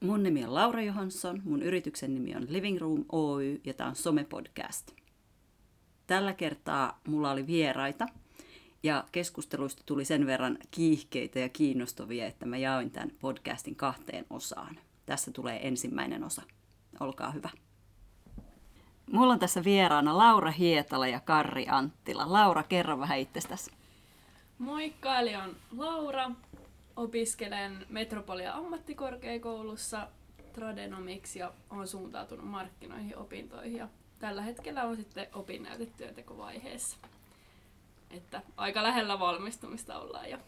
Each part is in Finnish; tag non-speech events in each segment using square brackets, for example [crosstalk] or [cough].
Mun nimi on Laura Johansson, mun yrityksen nimi on Living Room Oy ja tämä on Some-podcast. Tällä kertaa mulla oli vieraita ja keskusteluista tuli sen verran kiihkeitä ja kiinnostavia, että mä jaoin tämän podcastin kahteen osaan. Tässä tulee ensimmäinen osa. Olkaa hyvä. Mulla on tässä vieraana Laura Hietala ja Karri Anttila. Laura, kerro vähän itsestäsi. Moikka, eli on Laura. Opiskelen Metropolia ammattikorkeakoulussa tradenomics ja olen suuntautunut markkinoihin opintoihin. Ja tällä hetkellä on sitten opinnäytetyöntekovaiheessa. Että aika lähellä valmistumista ollaan jo.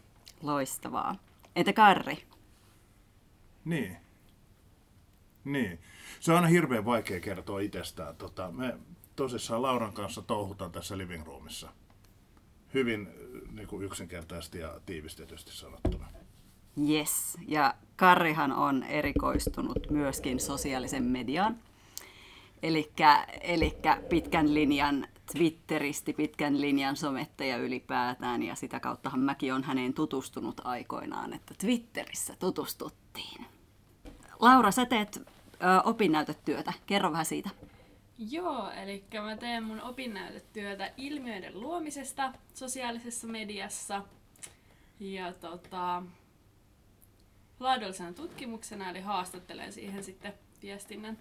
Loistavaa. Entä Karri? Niin. Niin. Se on aina hirveän vaikea kertoa itsestään. Tota, me tosissaan Lauran kanssa touhutaan tässä living roomissa. Hyvin niin kuin yksinkertaisesti ja tiivistetysti sanottuna. Yes, ja Karrihan on erikoistunut myöskin sosiaalisen mediaan. Eli pitkän linjan Twitteristi, pitkän linjan somettaja ylipäätään, ja sitä kauttahan mäkin on häneen tutustunut aikoinaan, että Twitterissä tutustuttiin. Laura, sä teet ö, opinnäytetyötä. Kerro vähän siitä. Joo, eli mä teen mun opinnäytetyötä ilmiöiden luomisesta sosiaalisessa mediassa. Ja tota, laadullisena tutkimuksena, eli haastattelen siihen sitten viestinnän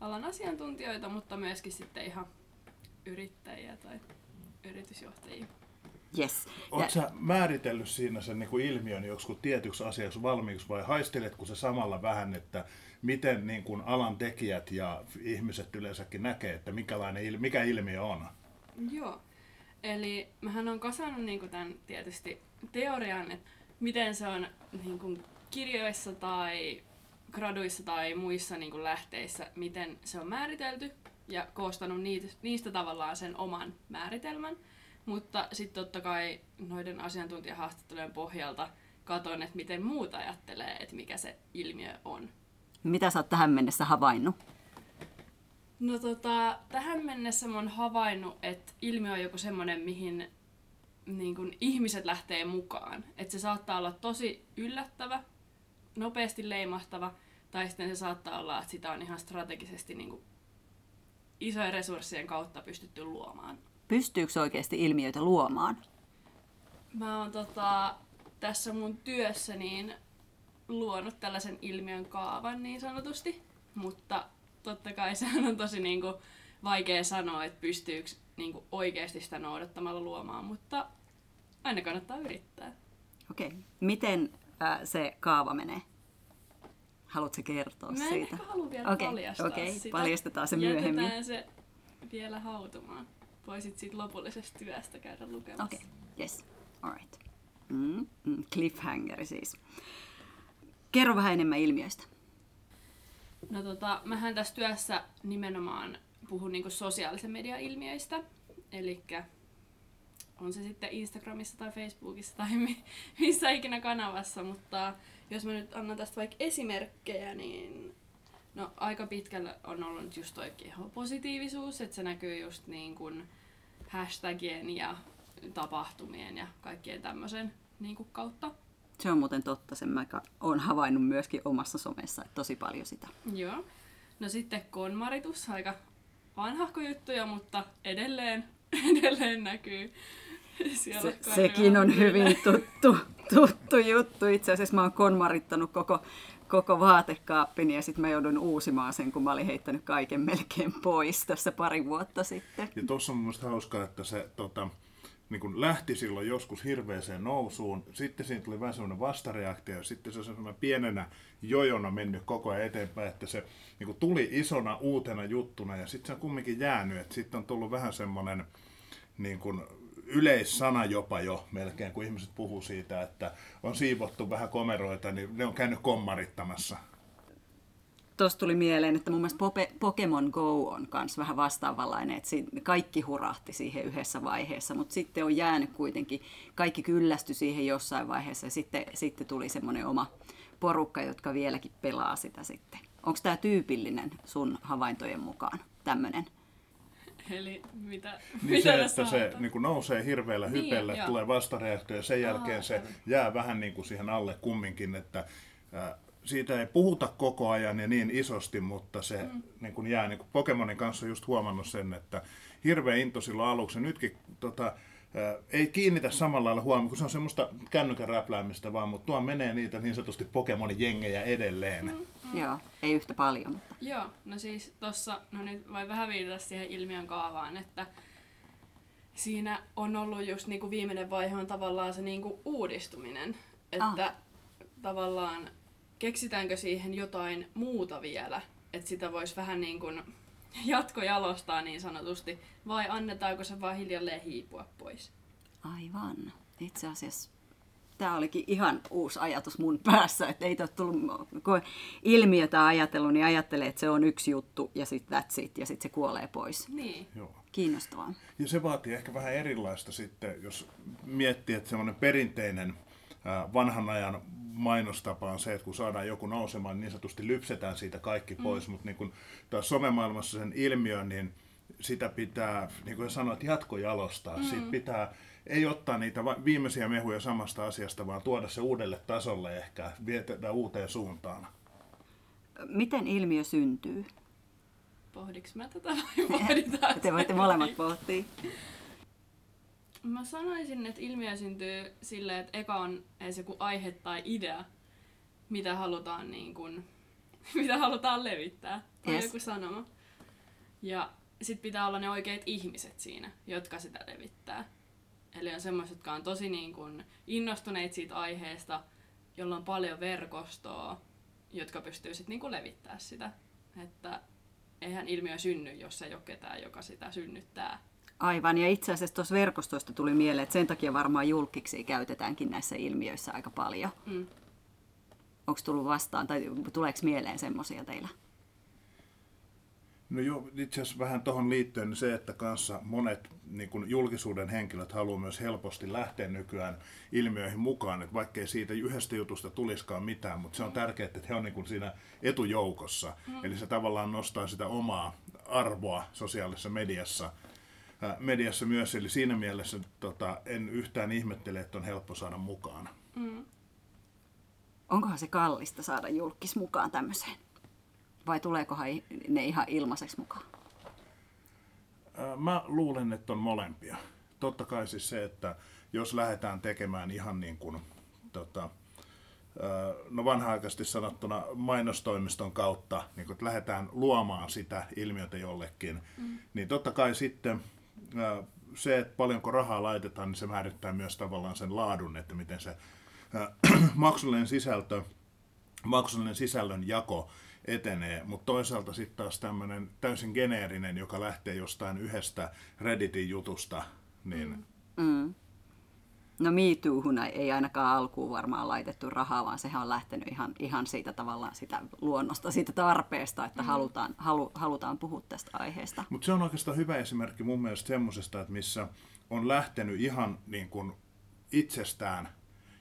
alan asiantuntijoita, mutta myöskin sitten ihan yrittäjiä tai yritysjohtajia. Yes. Oletko sä määritellyt siinä sen niin kuin ilmiön joskus tietyksi asiaksi valmiiksi vai haisteletko se samalla vähän, että miten niin kuin alan tekijät ja ihmiset yleensäkin näkee, että minkälainen, mikä ilmiö on? Joo. Eli mähän on kasannut niin kuin tämän tietysti teorian, että miten se on niin kuin kirjoissa tai graduissa tai muissa niin kuin lähteissä, miten se on määritelty ja koostanut niitä, niistä tavallaan sen oman määritelmän. Mutta sitten totta kai noiden asiantuntijahaastattelujen pohjalta katon, että miten muut ajattelee, että mikä se ilmiö on. Mitä sä oot tähän mennessä havainnut? No tota, tähän mennessä mä oon havainnut, että ilmiö on joku semmoinen, mihin niin kun ihmiset lähtee mukaan. Että se saattaa olla tosi yllättävä, nopeasti leimahtava, tai sitten se saattaa olla, että sitä on ihan strategisesti niin kuin isojen resurssien kautta pystytty luomaan. Pystyykö oikeasti ilmiöitä luomaan? Mä oon tota, tässä mun työssä niin luonut tällaisen ilmiön kaavan niin sanotusti, mutta totta kai sehän on tosi niin kuin, vaikea sanoa, että pystyykö niin kuin, oikeasti sitä noudattamalla luomaan, mutta aina kannattaa yrittää. Okei. Okay. Miten äh, se kaava menee? Haluatko kertoa Mä en siitä? ehkä halua vielä Okei, paljastaa okei, sitä. paljastetaan se myöhemmin. Jätetään se vielä hautumaan. Voisit siitä lopullisesta työstä käydä lukemassa. Okei, okay. yes, alright. Mm, mm, cliffhangeri siis. Kerro vähän enemmän ilmiöistä. No tota, mähän tässä työssä nimenomaan puhun niinku sosiaalisen median ilmiöistä. Eli on se sitten Instagramissa tai Facebookissa tai mi- missä ikinä kanavassa, mutta jos mä nyt annan tästä vaikka esimerkkejä, niin no aika pitkällä on ollut just toi positiivisuus, että se näkyy just niin kuin hashtagien ja tapahtumien ja kaikkien tämmöisen niin kuin kautta. Se on muuten totta, sen mä oon havainnut myöskin omassa somessa, että tosi paljon sitä. Joo. No sitten konmaritus, aika vanhahko juttuja, mutta edelleen, edelleen näkyy siellä Se, sekin on hyvin tuttu, tuttu juttu. Itse asiassa mä oon konmarittanut koko, koko vaatekaappini ja sitten mä joudun uusimaan sen, kun mä olin heittänyt kaiken melkein pois tässä pari vuotta sitten. Ja tuossa on mun hauskaa, että se tota, niin kun lähti silloin joskus hirveäseen nousuun, sitten siinä tuli vähän semmoinen vastareaktio, ja sitten se on semmoinen pienenä jojona mennyt koko ajan eteenpäin, että se niin kun tuli isona uutena juttuna, ja sitten se on kumminkin jäänyt, että sitten on tullut vähän semmoinen niin kun yleissana jopa jo melkein, kun ihmiset puhuu siitä, että on siivottu vähän komeroita, niin ne on käynyt kommarittamassa. Tuosta tuli mieleen, että mun mielestä Pokemon Go on myös vähän vastaavanlainen, että kaikki hurahti siihen yhdessä vaiheessa, mutta sitten on jäänyt kuitenkin, kaikki kyllästy siihen jossain vaiheessa ja sitten, sitten tuli semmoinen oma porukka, jotka vieläkin pelaa sitä sitten. Onko tämä tyypillinen sun havaintojen mukaan tämmöinen? Eli mitä, Niin mitä se, että se niin kuin nousee hirveällä Niin, hypellä, joo. tulee vastareaktio ja sen jälkeen Aa, se aivan. jää vähän niin kuin siihen alle kumminkin, että ää, siitä ei puhuta koko ajan ja niin isosti, mutta se mm. niin kuin jää. Niin kuin Pokemonin kanssa just huomannut sen, että hirveä into silloin aluksi. Nytkin tota, ei kiinnitä samalla lailla huomioon, kun se on semmoista kännykän räpläämistä vaan, mutta tuo menee niitä niin sanotusti Pokemonin jengejä edelleen. Mm, mm. Joo, ei yhtä paljon. Mutta... Joo, no siis tossa, no nyt voi vähän viitata siihen ilmiön kaavaan, että siinä on ollut just niinku viimeinen vaihe on tavallaan se niinku uudistuminen. Että ah. tavallaan keksitäänkö siihen jotain muuta vielä, että sitä voisi vähän niin kuin jatkojalostaa niin sanotusti, vai annetaanko se vaan hiljalleen hiipua pois? Aivan. Itse asiassa tämä olikin ihan uusi ajatus mun päässä, että ei ole tullut, kun ilmiötä ajatellut, niin ajattelee, että se on yksi juttu ja sitten that's it, ja sitten se kuolee pois. Niin. Joo. Kiinnostavaa. Ja se vaatii ehkä vähän erilaista sitten, jos miettii, että semmoinen perinteinen vanhan ajan mainostapa on se, että kun saadaan joku nousemaan, niin sanotusti lypsetään siitä kaikki mm. pois, mm. mutta niin kun taas somemaailmassa sen ilmiön, niin sitä pitää, niin kuin sanoit, jatkojalostaa. Mm. Siitä pitää ei ottaa niitä viimeisiä mehuja samasta asiasta, vaan tuoda se uudelle tasolle ehkä, vietetä uuteen suuntaan. Miten ilmiö syntyy? Pohdiks mä tätä vai [laughs] pohditaan? Te voitte molemmat pohtia. Mä sanoisin, että ilmiö syntyy silleen, että eka on edes joku aihe tai idea, mitä halutaan, niin kun, [laughs] mitä halutaan levittää. Tai yes. joku sanoma. Ja sit pitää olla ne oikeat ihmiset siinä, jotka sitä levittää. Eli on semmoiset, jotka on tosi niin kun innostuneet siitä aiheesta, jolla on paljon verkostoa, jotka pystyy sitten niin levittää sitä. Että eihän ilmiö synny, jos ei ole ketään, joka sitä synnyttää. Aivan, ja itse asiassa tuossa verkostoista tuli mieleen, että sen takia varmaan julkiksi käytetäänkin näissä ilmiöissä aika paljon. Mm. Onko tullut vastaan, tai tuleeko mieleen semmoisia teillä? No joo, itse asiassa vähän tuohon liittyen se, että kanssa monet niin kuin julkisuuden henkilöt haluaa myös helposti lähteä nykyään ilmiöihin mukaan, että vaikkei siitä yhdestä jutusta tuliskaan mitään, mutta se on tärkeää, että he on niin kuin siinä etujoukossa. Mm. Eli se tavallaan nostaa sitä omaa arvoa sosiaalisessa mediassa mediassa myös, eli siinä mielessä tota, en yhtään ihmettele, että on helppo saada mukaan. Mm. Onkohan se kallista saada julkis mukaan tämmöiseen? Vai tuleekohan ne ihan ilmaiseksi mukaan? Mä luulen, että on molempia. Totta kai siis se, että jos lähdetään tekemään ihan niin kuin, tota, no vanha-aikaisesti sanottuna mainostoimiston kautta, niin kun lähdetään luomaan sitä ilmiötä jollekin, mm. niin totta kai sitten se, että paljonko rahaa laitetaan, niin se määrittää myös tavallaan sen laadun, että miten se [clears throat] maksullinen sisältö, maksullinen sisällön jako etenee, mutta toisaalta sitten taas tämmöinen täysin geneerinen, joka lähtee jostain yhdestä Redditin jutusta, niin... Mm. No MeToohun ei ainakaan alkuun varmaan laitettu rahaa, vaan sehän on lähtenyt ihan, ihan siitä tavallaan sitä luonnosta, siitä tarpeesta, että mm. halutaan, halu, halutaan puhua tästä aiheesta. Mutta se on oikeastaan hyvä esimerkki mun mielestä semmoisesta, että missä on lähtenyt ihan niin kuin itsestään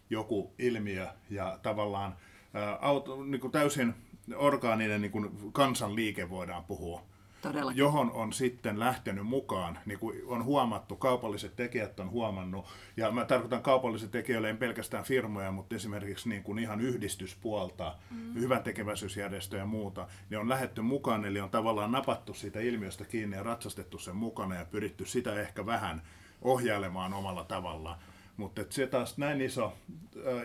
joku ilmiö ja tavallaan ää, auto, niin kuin täysin orgaaninen niin kuin kansanliike voidaan puhua. Todellakin. johon on sitten lähtenyt mukaan, niin kuin on huomattu, kaupalliset tekijät on huomannut, ja mä tarkoitan kaupalliset tekijöille en pelkästään firmoja, mutta esimerkiksi niin kuin ihan yhdistyspuolta, mm. hyväntekeväisyysjärjestöjä ja muuta, niin on lähetty mukaan, eli on tavallaan napattu siitä ilmiöstä kiinni ja ratsastettu sen mukana ja pyritty sitä ehkä vähän ohjailemaan omalla tavalla. Mutta se taas näin iso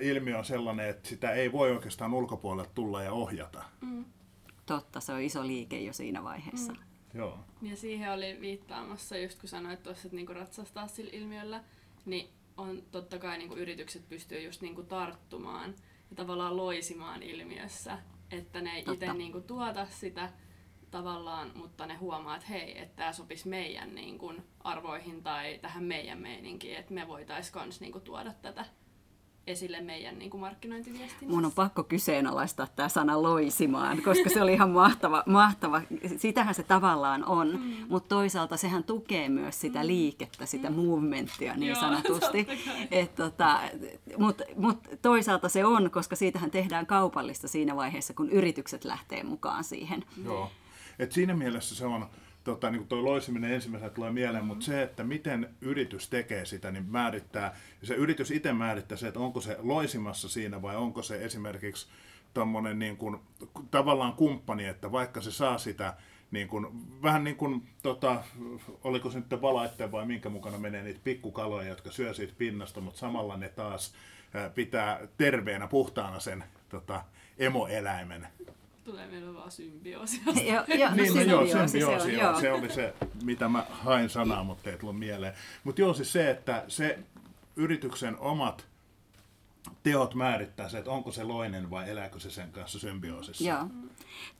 ilmiö on sellainen, että sitä ei voi oikeastaan ulkopuolelle tulla ja ohjata. Mm. Totta, se on iso liike jo siinä vaiheessa. Mm. Joo. Ja siihen oli viittaamassa, just kun sanoit tuossa, että niinku ratsastaa sillä ilmiöllä, niin on totta kai niinku yritykset pystyy just niinku tarttumaan ja tavallaan loisimaan ilmiössä, että ne ei itse niinku tuota sitä tavallaan, mutta ne huomaa, että hei, että tämä sopisi meidän niinku arvoihin tai tähän meidän meininkiin, että me voitaisiin myös niinku tuoda tätä esille meidän niin kuin markkinointiviestinnässä. Mun on pakko kyseenalaistaa tämä sana loisimaan, koska se oli ihan mahtava. mahtava. Sitähän se tavallaan on, mm. mutta toisaalta sehän tukee myös sitä mm. liikettä, sitä mm. movementtia niin Joo, [laughs] sanotusti. tota, mutta mut toisaalta se on, koska siitähän tehdään kaupallista siinä vaiheessa, kun yritykset lähtee mukaan siihen. Joo. Et siinä mielessä se on tota, niin toi loisiminen ensimmäisenä tulee mieleen, mm-hmm. mutta se, että miten yritys tekee sitä, niin määrittää, ja se yritys itse määrittää se, että onko se loisimassa siinä vai onko se esimerkiksi tommonen niin kuin, tavallaan kumppani, että vaikka se saa sitä niin kuin, vähän niin kuin, tota, oliko se nyt valaitteen vai minkä mukana menee niitä pikkukaloja, jotka syö siitä pinnasta, mutta samalla ne taas pitää terveenä, puhtaana sen tota, emoeläimen. Tulee meillä vaan symbioosi. [laughs] joo, niin, no joo, symbioosi, se, on, joo. se oli se, mitä mä hain sanaa, mutta ei tullut mieleen. Mutta joo, siis se, että se yrityksen omat teot määrittää se, että onko se loinen vai elääkö se sen kanssa symbioosissa. Joo.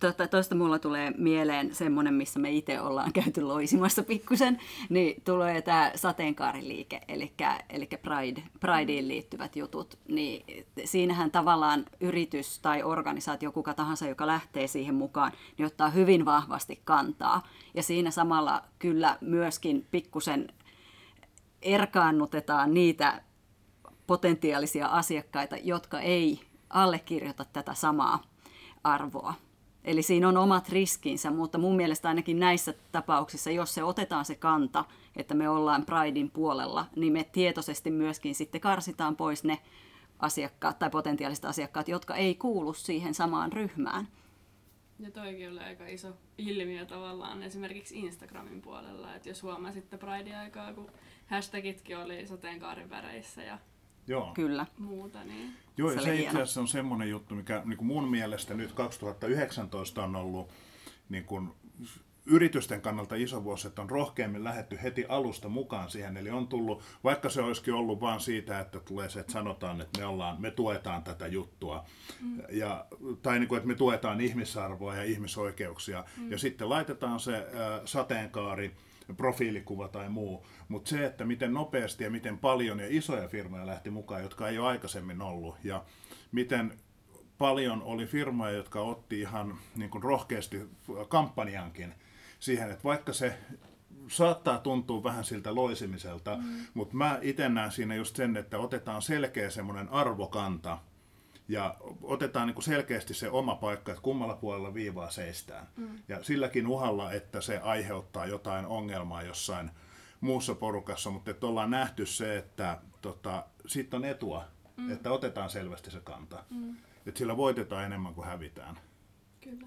Tuosta, tuosta mulla tulee mieleen semmoinen, missä me itse ollaan käyty loisimassa pikkusen, niin tulee tämä sateenkaariliike, eli, eli Pride, Prideen liittyvät jutut. Niin siinähän tavallaan yritys tai organisaatio, kuka tahansa, joka lähtee siihen mukaan, niin ottaa hyvin vahvasti kantaa. Ja siinä samalla kyllä myöskin pikkusen erkaannutetaan niitä potentiaalisia asiakkaita, jotka ei allekirjoita tätä samaa arvoa. Eli siinä on omat riskinsä, mutta mun mielestä ainakin näissä tapauksissa, jos se otetaan se kanta, että me ollaan Pridein puolella, niin me tietoisesti myöskin sitten karsitaan pois ne asiakkaat tai potentiaaliset asiakkaat, jotka ei kuulu siihen samaan ryhmään. Ja toikin oli aika iso ilmiö tavallaan esimerkiksi Instagramin puolella, että jos huomasitte Pride-aikaa, kun hashtagitkin oli sateenkaarin väreissä ja Joo. Kyllä. muuta. Niin. Joo, ja se, se itse asiassa on semmoinen juttu, mikä niin kuin mun mielestä nyt 2019 on ollut niin kuin, yritysten kannalta iso vuosi, että on rohkeammin lähetty heti alusta mukaan siihen. Eli on tullut, vaikka se olisikin ollut vain siitä, että tulee se, että sanotaan, että me, ollaan, me tuetaan tätä juttua. Mm. Ja, tai niin kuin, että me tuetaan ihmisarvoa ja ihmisoikeuksia. Mm. Ja sitten laitetaan se äh, sateenkaari profiilikuva tai muu, mutta se, että miten nopeasti ja miten paljon ja isoja firmoja lähti mukaan, jotka ei ole aikaisemmin ollut, ja miten paljon oli firmoja, jotka otti ihan niin kuin rohkeasti kampanjankin siihen, että vaikka se saattaa tuntua vähän siltä loisimiselta, mm. mutta mä itse näen siinä just sen, että otetaan selkeä semmoinen arvokanta, ja otetaan niin kuin selkeästi se oma paikka, että kummalla puolella viivaa seistään. Mm. Ja silläkin uhalla, että se aiheuttaa jotain ongelmaa jossain muussa porukassa, mutta että ollaan nähty se, että tota, siitä on etua, mm. että otetaan selvästi se kanta. Mm. Että sillä voitetaan enemmän kuin hävitään. Kyllä.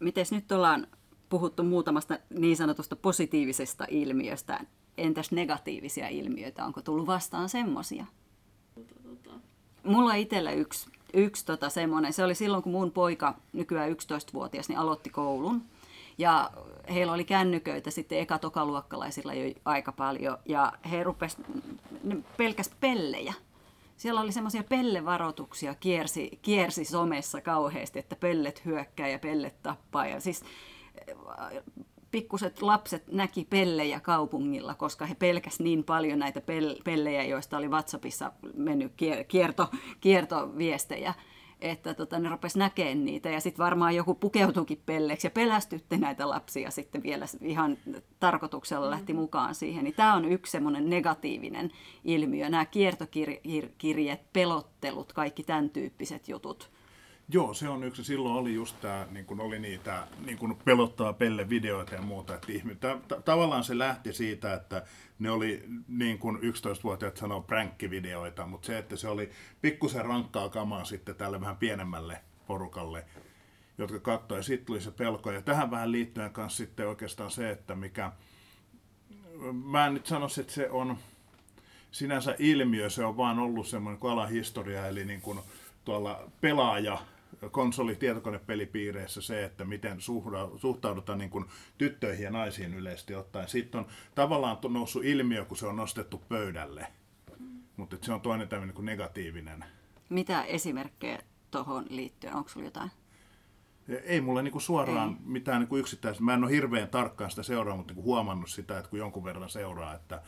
Mites nyt ollaan puhuttu muutamasta niin sanotusta positiivisesta ilmiöstä. Entäs negatiivisia ilmiöitä? Onko tullut vastaan semmoisia? Mulla itsellä yksi, yksi tota semmoinen. Se oli silloin, kun mun poika, nykyään 11-vuotias, niin aloitti koulun. Ja heillä oli kännyköitä sitten eka-tokaluokkalaisilla jo aika paljon. Ja he rupes, ne pelkäs pellejä. Siellä oli semmoisia pellevaroituksia, kiersi, kiersi somessa kauheasti, että pellet hyökkää ja pellet tappaa. Ja siis pikkuset lapset näki pellejä kaupungilla, koska he pelkäs niin paljon näitä pellejä, joista oli WhatsAppissa mennyt kierto, kiertoviestejä, että tota, ne rupes näkemään niitä ja sitten varmaan joku pukeutuikin pelleksi ja pelästytte näitä lapsia sitten vielä ihan tarkoituksella lähti mm-hmm. mukaan siihen. Niin tämä on yksi semmoinen negatiivinen ilmiö, nämä kiertokirjeet, pelottelut, kaikki tämän tyyppiset jutut Joo, se on yksi. Silloin oli just tämä, niin kun oli niitä niin kun pelottaa pelle videoita ja muuta. Että ihme, t- tavallaan se lähti siitä, että ne oli niin kuin 11-vuotiaat sanoo prankkivideoita, mutta se, että se oli pikkusen rankkaa kamaa sitten tälle vähän pienemmälle porukalle, jotka katsoi. Sitten tuli se pelko. Ja tähän vähän liittyen kanssa sitten oikeastaan se, että mikä... Mä en nyt sanoisi, että se on sinänsä ilmiö, se on vaan ollut semmoinen kuin alahistoria, eli niin kuin tuolla pelaaja konsoli tietokonepelipiireissä se, että miten suhtaudutaan niin kuin tyttöihin ja naisiin yleisesti ottaen. Sitten on tavallaan noussut ilmiö, kun se on nostettu pöydälle, mutta se on toinen tämmöinen kuin negatiivinen. Mitä esimerkkejä tuohon liittyen? Onko sinulla jotain? Ei mulle niin kuin suoraan Ei. mitään niin kuin yksittäistä. Mä en ole hirveän tarkkaan sitä seuraa, mutta niin kuin huomannut sitä, että kun jonkun verran seuraa, että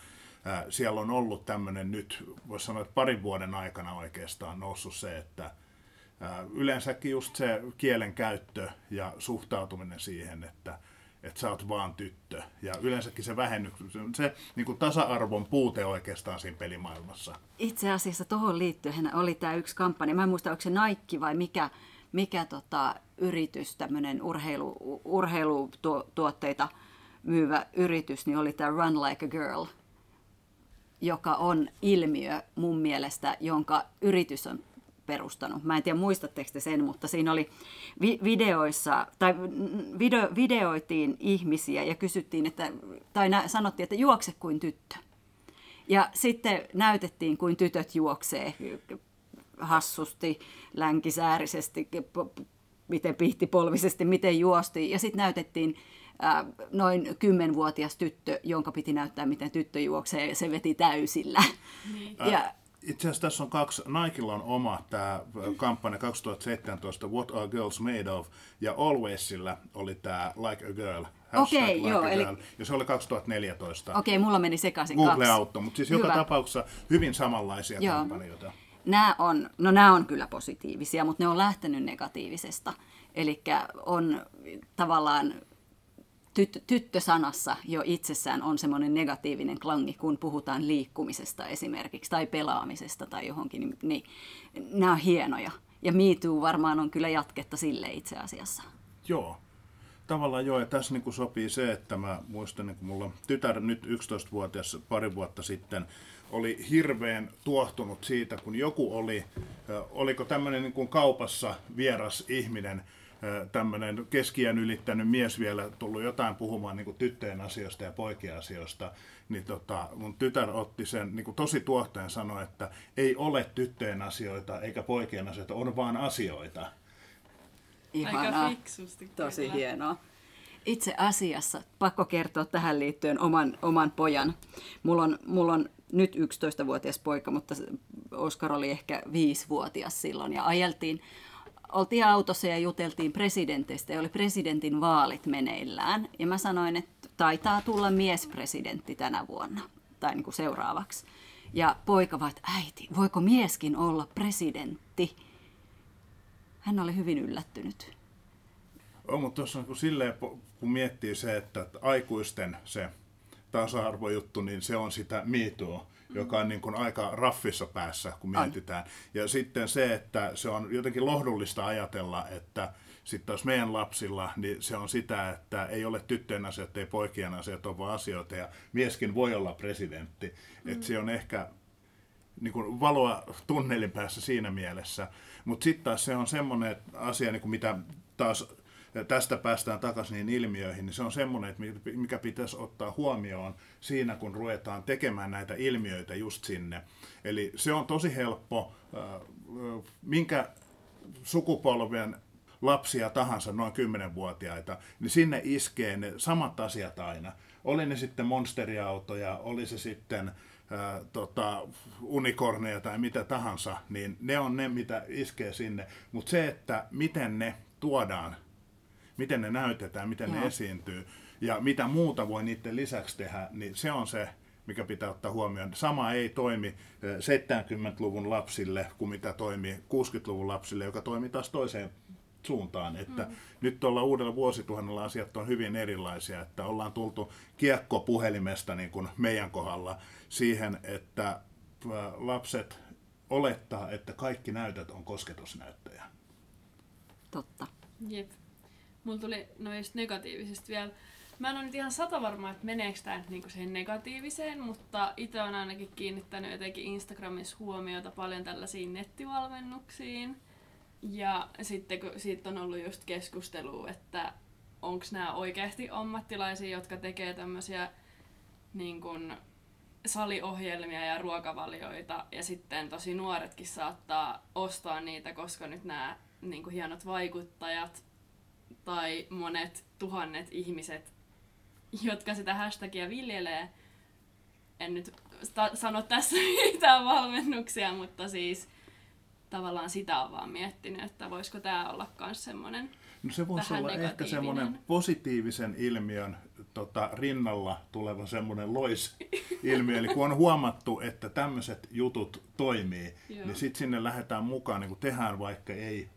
ää, siellä on ollut tämmöinen nyt, voisi sanoa, että parin vuoden aikana oikeastaan noussut se, että yleensäkin just se kielen käyttö ja suhtautuminen siihen, että, että sä oot vaan tyttö. Ja yleensäkin se vähennys, se niin kuin tasa-arvon puute oikeastaan siinä pelimaailmassa. Itse asiassa tuohon liittyen oli tämä yksi kampanja. Mä en muista, onko se Nike vai mikä, mikä tota, yritys, tämmöinen urheilu, urheilutuotteita myyvä yritys, niin oli tämä Run Like a Girl, joka on ilmiö mun mielestä, jonka yritys on perustanut. Mä en tiedä muistatteko te sen, mutta siinä oli vi- videoissa, tai video, videoitiin ihmisiä ja kysyttiin, että, tai nä- sanottiin, että juokse kuin tyttö. Ja sitten näytettiin, kuin tytöt juoksee hassusti, länkisäärisesti, miten pihtipolvisesti, miten juosti. Ja sitten näytettiin ää, noin kymmenvuotias tyttö, jonka piti näyttää, miten tyttö juoksee, ja se veti täysillä. Niin. Ja, itse asiassa tässä on kaksi, Nikella on oma tämä kampanja 2017, What are girls made of, ja Alwaysilla oli tämä Like a girl, Okei, okay, like joo, a eli... girl, ja se oli 2014. Okei, okay, mulla meni sekaisin Google kaksi. auttoi, mutta siis Hyvä. joka tapauksessa hyvin samanlaisia Joo. kampanjoita. Nämä on, no nämä on kyllä positiivisia, mutta ne on lähtenyt negatiivisesta. Eli on tavallaan tyt, tyttösanassa jo itsessään on semmoinen negatiivinen klangi, kun puhutaan liikkumisesta esimerkiksi tai pelaamisesta tai johonkin, niin, niin nämä on hienoja. Ja Too varmaan on kyllä jatketta sille itse asiassa. Joo. Tavallaan joo, ja tässä niin kuin sopii se, että mä muistan, niin kun mulla tytär nyt 11-vuotias pari vuotta sitten oli hirveän tuohtunut siitä, kun joku oli, oliko tämmöinen niin kuin kaupassa vieras ihminen, tämmöinen keskiän ylittänyt mies vielä tullut jotain puhumaan niin kuin tyttöjen asioista ja poikien asioista, niin tota, mun tytär otti sen niin kuin tosi tuohtaen ja sanoi, että ei ole tyttöjen asioita eikä poikien asioita, on vaan asioita. Ihanaa. Aika fiksusti. Tosi kyllä. hienoa. Itse asiassa, pakko kertoa tähän liittyen oman, oman pojan. Mulla on, mulla on nyt 11-vuotias poika, mutta Oskar oli ehkä 5-vuotias silloin. Ja ajeltiin, oltiin autossa ja juteltiin presidenteistä ja oli presidentin vaalit meneillään. Ja mä sanoin, että taitaa tulla miespresidentti tänä vuonna tai niin kuin seuraavaksi. Ja poika vaan, äiti, voiko mieskin olla presidentti? Hän oli hyvin yllättynyt. On, mutta tuossa on kun silleen, kun miettii se, että aikuisten se tasa-arvojuttu, niin se on sitä miitoa, joka on niin kuin aika raffissa päässä, kun On. mietitään. Ja sitten se, että se on jotenkin lohdullista ajatella, että sitten taas meidän lapsilla, niin se on sitä, että ei ole tyttöjen asiat, ei poikien asiat, on vaan asioita, ja mieskin voi olla presidentti. Että se on ehkä niin kuin valoa tunnelin päässä siinä mielessä. Mutta sitten taas se on semmoinen asia, niin kuin mitä taas tästä päästään takaisin niihin ilmiöihin, niin se on semmoinen, että mikä- pitäisi ottaa huomioon siinä, kun ruvetaan tekemään näitä ilmiöitä just sinne. Eli se on tosi helppo, minkä sukupolven lapsia tahansa, noin 10-vuotiaita, niin sinne iskee ne samat asiat aina. Oli ne sitten monsteriautoja, oli se sitten ää, tota, unikorneja tai mitä tahansa, niin ne on ne, mitä iskee sinne. Mutta se, että miten ne tuodaan, miten ne näytetään, miten Joo. ne esiintyy ja mitä muuta voi niiden lisäksi tehdä, niin se on se, mikä pitää ottaa huomioon. Sama ei toimi eh, 70-luvun lapsille kuin mitä toimi 60-luvun lapsille, joka toimi taas toiseen suuntaan. Että mm. nyt tuolla uudella vuosituhannella asiat on hyvin erilaisia, että ollaan tultu kiekkopuhelimesta niin kuin meidän kohdalla siihen, että eh, lapset olettaa, että kaikki näytöt on kosketusnäyttöjä. Totta. Jep. Mulla tuli noista negatiivisista vielä. Mä en ole nyt ihan sata varma, että meneekö tämä niinku siihen negatiiviseen, mutta itse on ainakin kiinnittänyt jotenkin Instagramissa huomiota paljon tällaisiin nettivalmennuksiin. Ja sitten kun siitä on ollut just keskustelua, että onko nämä oikeasti ammattilaisia, jotka tekee tämmöisiä niin kun, saliohjelmia ja ruokavalioita, ja sitten tosi nuoretkin saattaa ostaa niitä, koska nyt nämä niin hienot vaikuttajat tai monet tuhannet ihmiset, jotka sitä hashtagia viljelee, en nyt sta- sano tässä [laughs] mitään valmennuksia, mutta siis tavallaan sitä on vaan miettinyt, että voisiko tämä olla myös semmoinen No se voisi olla ehkä semmoinen positiivisen ilmiön tota, rinnalla tuleva semmoinen loisilmiö. [laughs] Eli kun on huomattu, että tämmöiset jutut toimii, Joo. niin sitten sinne lähdetään mukaan, niin kuin tehdään vaikka ei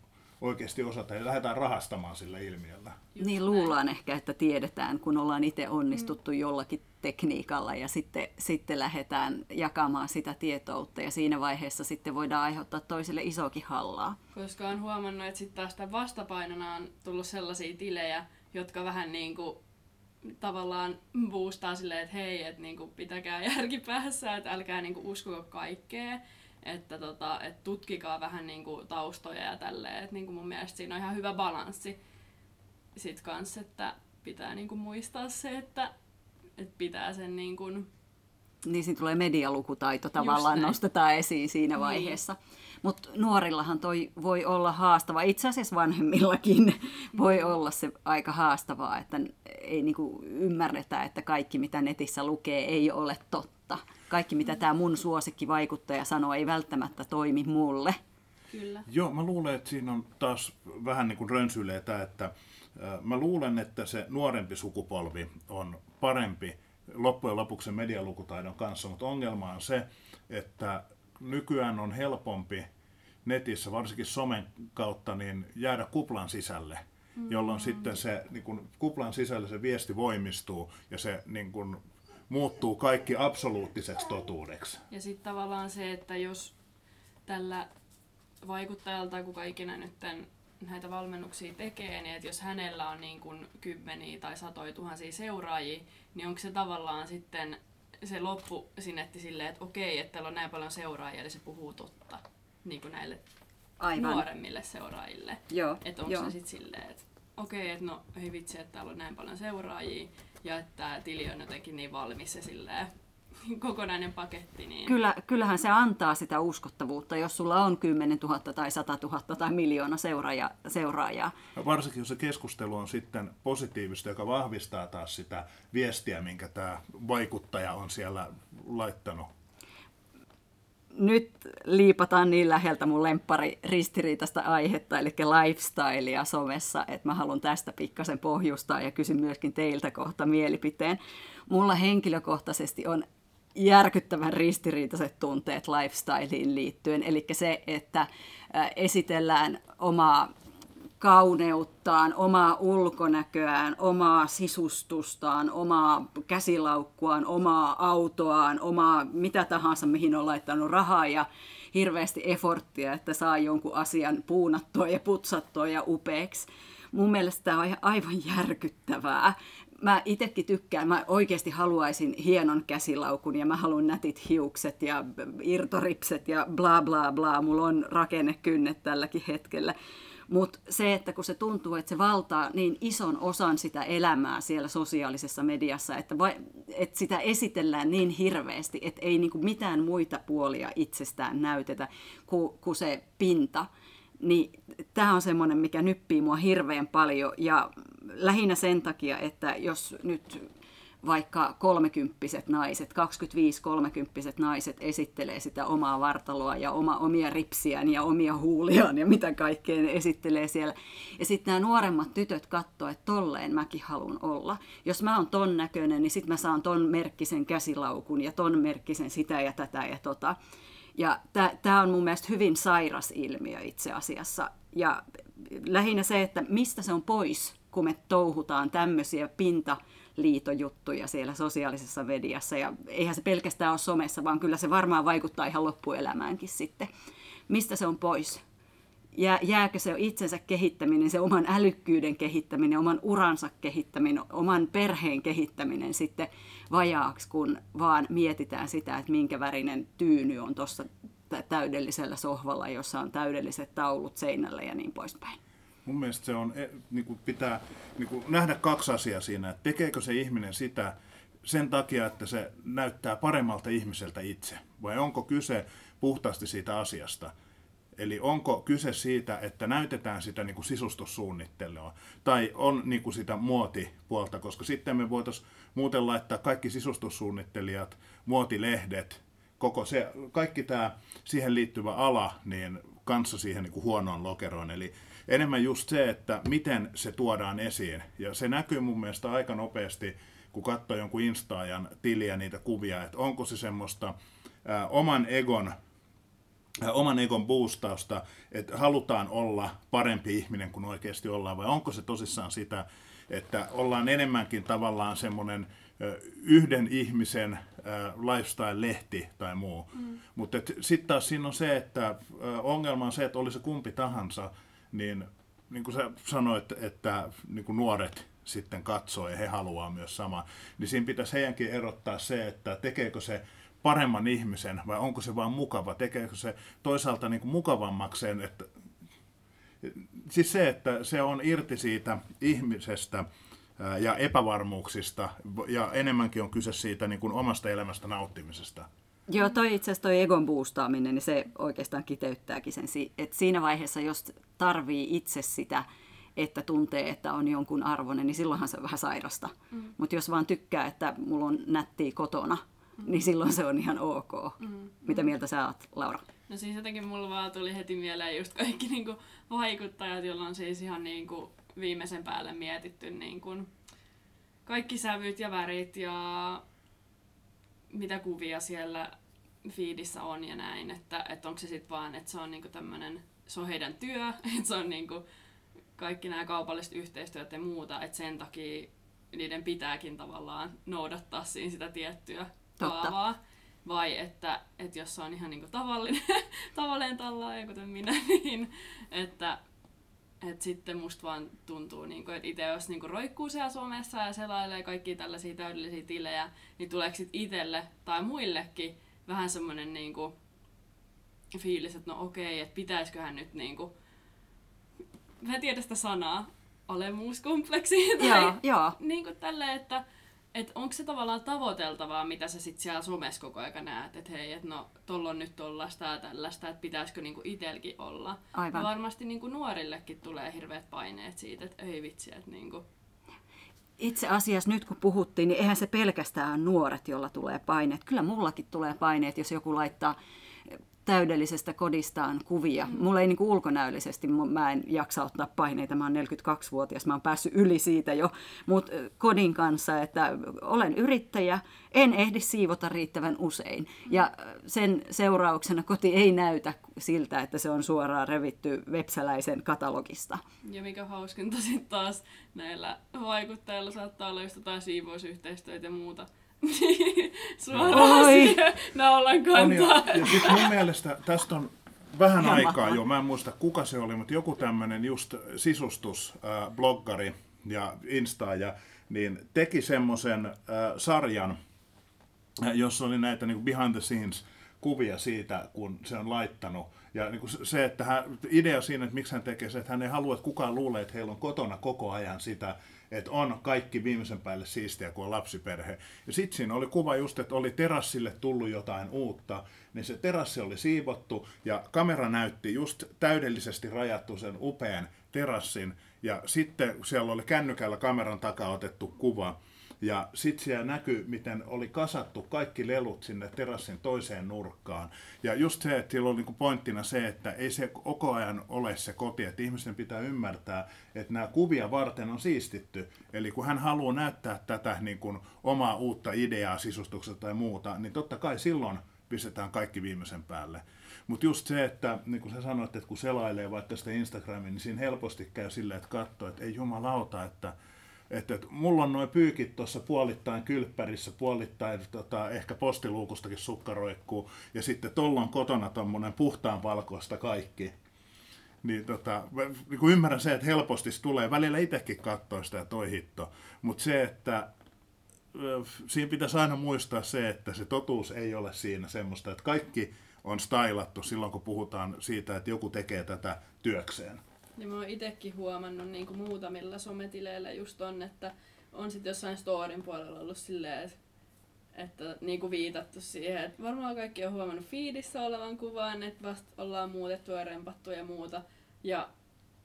oikeasti osata, ja lähdetään rahastamaan sillä ilmiöllä. Niin luullaan ehkä, että tiedetään, kun ollaan itse onnistuttu mm. jollakin tekniikalla ja sitten, sitten lähdetään jakamaan sitä tietoutta ja siinä vaiheessa sitten voidaan aiheuttaa toiselle isokin hallaa. Koska on huomannut, että sitten taas tämän vastapainona on tullut sellaisia tilejä, jotka vähän niin kuin tavallaan boostaa silleen, että hei, että niin kuin pitäkää järki päässä, että älkää niin kuin uskoko kaikkea. Että tota, et tutkikaa vähän niinku taustoja ja tälleen. Et niinku mun mielestä siinä on ihan hyvä balanssi sit kans, että pitää niinku muistaa se, että et pitää sen niinku, Niin siinä tulee medialukutaito tavallaan, nostetaan esiin siinä Niin. vaiheessa. Mutta nuorillahan toi voi olla haastava, itse asiassa vanhemmillakin [laughs] voi olla se aika haastavaa, että ei niinku ymmärretä, että kaikki mitä netissä lukee ei ole totta. Kaikki mitä tämä mun suosikkivaikuttaja sanoo ei välttämättä toimi mulle. kyllä. Joo, mä luulen, että siinä on taas vähän niin kuin rönsyilee tämä, että mä luulen, että se nuorempi sukupolvi on parempi loppujen lopuksi medialukutaidon kanssa, mutta ongelma on se, että nykyään on helpompi netissä, varsinkin somen kautta, niin jäädä kuplan sisälle, jolloin sitten se niin kun, kuplan sisällä se viesti voimistuu ja se niin kun, muuttuu kaikki absoluuttiseksi totuudeksi. Ja sitten tavallaan se, että jos tällä vaikuttajalla tai kuka ikinä nyt näitä valmennuksia tekee, niin että jos hänellä on niin kuin kymmeniä tai satoja tuhansia seuraajia, niin onko se tavallaan sitten se loppu sinetti silleen, että okei, että täällä on näin paljon seuraajia, eli se puhuu totta niin kuin näille Aivan. nuoremmille seuraajille. Joo, Että onko se sitten silleen, että okei, että no ei vitsi, että täällä on näin paljon seuraajia ja että tämä tili on jotenkin niin valmis ja silleen kokonainen paketti. Niin... Kyllä, kyllähän se antaa sitä uskottavuutta, jos sulla on 10 000 tai 100 000 tai miljoona seuraaja, seuraajaa. Ja Varsinkin jos se keskustelu on sitten positiivista, joka vahvistaa taas sitä viestiä, minkä tämä vaikuttaja on siellä laittanut. Nyt liipataan niin läheltä mun lemppari ristiriitaista aihetta, eli lifestylea somessa, että mä haluan tästä pikkasen pohjustaa ja kysyn myöskin teiltä kohta mielipiteen. Mulla henkilökohtaisesti on järkyttävän ristiriitaiset tunteet lifestyleen liittyen, eli se, että esitellään omaa kauneuttaan, omaa ulkonäköään, omaa sisustustaan, omaa käsilaukkuaan, omaa autoaan, omaa mitä tahansa, mihin on laittanut rahaa ja hirveästi eforttia, että saa jonkun asian puunattua ja putsattua ja upeaksi. Mun mielestä tämä on aivan järkyttävää. Mä itsekin tykkään, mä oikeasti haluaisin hienon käsilaukun ja mä haluan nätit hiukset ja irtoripset ja bla bla bla. Mulla on rakennekynnet tälläkin hetkellä. Mutta se, että kun se tuntuu, että se valtaa niin ison osan sitä elämää siellä sosiaalisessa mediassa, että, vai, että sitä esitellään niin hirveästi, että ei niinku mitään muita puolia itsestään näytetä kuin, kuin se pinta, niin tämä on semmoinen, mikä nyppii mua hirveän paljon. Ja lähinnä sen takia, että jos nyt vaikka kolmekymppiset naiset, 25-30 naiset esittelee sitä omaa vartaloa ja oma, omia ripsiään ja omia huuliaan ja mitä kaikkea ne esittelee siellä. Ja sitten nämä nuoremmat tytöt katsoo, että tolleen mäkin haluan olla. Jos mä oon ton näköinen, niin sitten mä saan ton merkkisen käsilaukun ja ton merkkisen sitä ja tätä ja tota. Ja tämä on mun mielestä hyvin sairas ilmiö itse asiassa. Ja lähinnä se, että mistä se on pois, kun me touhutaan tämmöisiä pinta liitojuttuja siellä sosiaalisessa mediassa. Ja eihän se pelkästään ole somessa, vaan kyllä se varmaan vaikuttaa ihan loppuelämäänkin sitten. Mistä se on pois? Jää, jääkö se itsensä kehittäminen, se oman älykkyyden kehittäminen, oman uransa kehittäminen, oman perheen kehittäminen sitten vajaaksi, kun vaan mietitään sitä, että minkä värinen tyyny on tuossa täydellisellä sohvalla, jossa on täydelliset taulut seinällä ja niin poispäin. Mun mielestä se on, niin kuin pitää niin kuin nähdä kaksi asiaa siinä, että tekeekö se ihminen sitä sen takia, että se näyttää paremmalta ihmiseltä itse, vai onko kyse puhtaasti siitä asiasta. Eli onko kyse siitä, että näytetään sitä niin kuin sisustussuunnittelua, tai on niin kuin sitä muotipuolta, koska sitten me voitaisiin muuten laittaa kaikki sisustussuunnittelijat, muotilehdet, koko se, kaikki tämä siihen liittyvä ala, niin kanssa siihen niin kuin huonoon lokeroon. Eli enemmän just se, että miten se tuodaan esiin. Ja se näkyy mun mielestä aika nopeasti, kun katsoo jonkun Instaajan tiliä niitä kuvia, että onko se semmoista ää, oman egon oman egon boostausta, että halutaan olla parempi ihminen kuin oikeasti ollaan, vai onko se tosissaan sitä, että ollaan enemmänkin tavallaan semmoinen yhden ihmisen lifestyle-lehti tai muu. Mm. Mutta sitten taas siinä on se, että ongelma on se, että oli se kumpi tahansa, niin niin kuin sä sanoit, että, niin kuin nuoret sitten katsoo ja he haluaa myös sama, niin siinä pitäisi heidänkin erottaa se, että tekeekö se paremman ihmisen vai onko se vaan mukava? Tekeekö se toisaalta niin kuin mukavammakseen, että siis se, että se on irti siitä ihmisestä ja epävarmuuksista ja enemmänkin on kyse siitä niin kuin omasta elämästä nauttimisesta. Joo, toi itse asiassa toi egon boostaaminen, niin se oikeastaan kiteyttääkin sen, että siinä vaiheessa, jos tarvii itse sitä, että tuntee, että on jonkun arvoinen, niin silloinhan se on vähän sairasta. Mm. Mutta jos vaan tykkää, että mulla on nättiä kotona, mm. niin silloin se on ihan ok. Mm. Mitä mieltä sä oot, Laura? No siis jotenkin mulla vaan tuli heti mieleen just kaikki niinku vaikuttajat, joilla on siis ihan niinku viimeisen päälle mietitty niinku kaikki sävyt ja värit ja mitä kuvia siellä fiidissä on ja näin, että, että onko se sitten vaan, että se on niinku tämmöinen, se on heidän työ, [laughs] että se on niinku kaikki nämä kaupalliset yhteistyöt ja muuta, että sen takia niiden pitääkin tavallaan noudattaa siinä sitä tiettyä kaavaa. Vai että, että jos se on ihan niinku tavallinen, [laughs] tavallinen tallaaja, kuten minä, [laughs] niin että, että sitten musta vaan tuntuu, niinku, että itse jos niinku roikkuu siellä somessa ja selailee kaikki tällaisia täydellisiä tilejä, niin tuleeko sitten itselle tai muillekin vähän semmoinen niinku, fiilis, että no okei, että pitäisiköhän nyt niinku, mä en tiedä sitä sanaa, alemuuskompleksi tai joo, joo. niin kuin tälle, että et onko se tavallaan tavoiteltavaa, mitä sä sit siellä somessa koko ajan näet, että hei, että no tolla on nyt tollasta ja tällaista, että pitäisikö niinku itelkin olla. Aivan. Ja varmasti niinku nuorillekin tulee hirveät paineet siitä, että ei vitsi, että niinku... Itse asiassa nyt kun puhuttiin, niin eihän se pelkästään nuoret, jolla tulee paineet. Kyllä mullakin tulee paineet, jos joku laittaa täydellisestä kodistaan kuvia. Mm. Mulla ei niin kuin ulkonäöllisesti, mä en jaksa ottaa paineita, mä oon 42-vuotias, mä oon päässyt yli siitä jo, mutta kodin kanssa, että olen yrittäjä, en ehdi siivota riittävän usein. Ja sen seurauksena koti ei näytä siltä, että se on suoraan revitty Vepsäläisen katalogista. Ja mikä hauskinta sitten taas näillä vaikuttajilla saattaa olla just jotain siivousyhteistyötä ja muuta [laughs] Suoraan siihen naulan kantaa. Ja, ja sitten mun mielestä tästä on vähän aikaa jo, mä en muista kuka se oli, mutta joku tämmöinen just sisustusbloggari äh, ja Insta, niin teki semmoisen äh, sarjan, äh, jossa oli näitä niin kuin behind the scenes kuvia siitä, kun se on laittanut. Ja niin kuin se, että hän, idea siinä, että miksi hän tekee se, että hän ei halua, että kukaan luulee, että heillä on kotona koko ajan sitä että on kaikki viimeisen päälle siistiä, kun on lapsiperhe. Ja sitten siinä oli kuva just, että oli terassille tullut jotain uutta, niin se terassi oli siivottu ja kamera näytti just täydellisesti rajattu sen upean terassin. Ja sitten siellä oli kännykällä kameran takaa otettu kuva. Ja sitten siellä näkyy, miten oli kasattu kaikki lelut sinne terassin toiseen nurkkaan. Ja just se, että siellä oli niinku pointtina se, että ei se koko ajan ole se koti, että ihmisten pitää ymmärtää, että nämä kuvia varten on siistitty. Eli kun hän haluaa näyttää tätä niin kuin omaa uutta ideaa sisustuksesta tai muuta, niin totta kai silloin pistetään kaikki viimeisen päälle. Mutta just se, että niin kuin sä sanoit, että kun selailee vaikka sitä Instagramin, niin siinä helposti käy silleen, että katsoo, että ei jumalauta, että että, että mulla on noin pyykit tuossa puolittain kylppärissä, puolittain tota, ehkä postiluukustakin sukkaroikkuu, ja sitten tuolla on kotona tuommoinen puhtaan valkoista kaikki. Niin, tota, niin kuin ymmärrän se, että helposti tulee. Välillä itsekin katsoo sitä toi hitto. Mutta se, että siinä pitäisi aina muistaa se, että se totuus ei ole siinä semmoista, että kaikki on stylattu silloin, kun puhutaan siitä, että joku tekee tätä työkseen. Niin mä oon itekin huomannut niin kuin muutamilla sometileillä just on, että on sitten jossain storin puolella ollut silleen, että, että niin kuin viitattu siihen, että varmaan kaikki on huomannut fiidissä olevan kuvan, että vasta ollaan muutettu ja rempattu ja muuta. Ja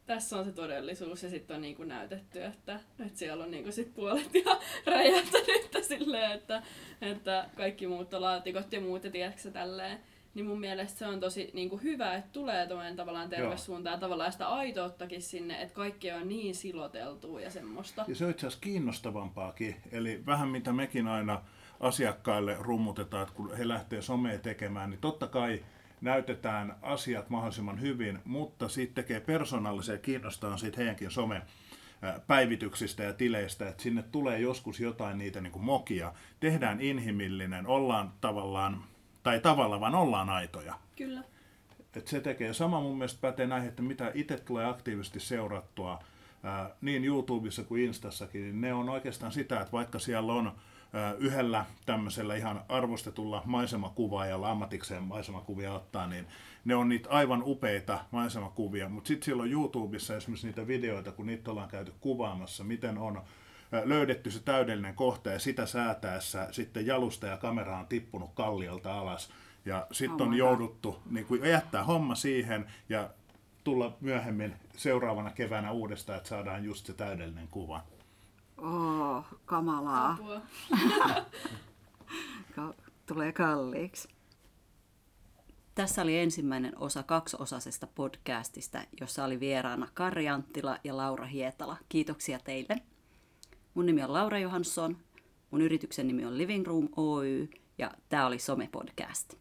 tässä on se todellisuus ja sitten on niinku näytetty, että, että siellä on niinku sit puolet ja [laughs] räjähtänyt silleen, että, että kaikki muuttolaatikot ja muut ja tiedätkö tälleen niin mun mielestä se on tosi niin kuin hyvä, että tulee tuommoinen tavallaan terveyssuunta ja tavallaan sitä aitouttakin sinne, että kaikki on niin siloteltua ja semmoista. Ja se on itse asiassa kiinnostavampaakin, eli vähän mitä mekin aina asiakkaille rummutetaan, että kun he lähtee somea tekemään, niin totta kai näytetään asiat mahdollisimman hyvin, mutta siitä tekee persoonallisia ja kiinnostaa siitä heidänkin some päivityksistä ja tileistä, että sinne tulee joskus jotain niitä niin kuin mokia. Tehdään inhimillinen, ollaan tavallaan tai tavalla, vaan ollaan aitoja. Kyllä. Et se tekee. Sama mun mielestä pätee näihin, että mitä itse tulee aktiivisesti seurattua ää, niin YouTubessa kuin Instassakin, niin ne on oikeastaan sitä, että vaikka siellä on yhdellä tämmöisellä ihan arvostetulla maisemakuvaajalla ammatikseen maisemakuvia ottaa, niin ne on niitä aivan upeita maisemakuvia, mutta sitten silloin YouTubessa esimerkiksi niitä videoita, kun niitä ollaan käyty kuvaamassa, miten on löydetty se täydellinen kohta ja sitä säätäessä sitten jalusta ja kamera on tippunut kalliolta alas. Ja sitten on jouduttu niin kuin jättää homma siihen ja tulla myöhemmin seuraavana keväänä uudestaan, että saadaan just se täydellinen kuva. Oh, kamalaa. [laughs] Tulee kalliiksi. Tässä oli ensimmäinen osa kaksiosasesta podcastista, jossa oli vieraana Karri Anttila ja Laura Hietala. Kiitoksia teille. Mun nimi on Laura Johansson, mun yrityksen nimi on Living Room Oy ja tämä oli Some Podcast.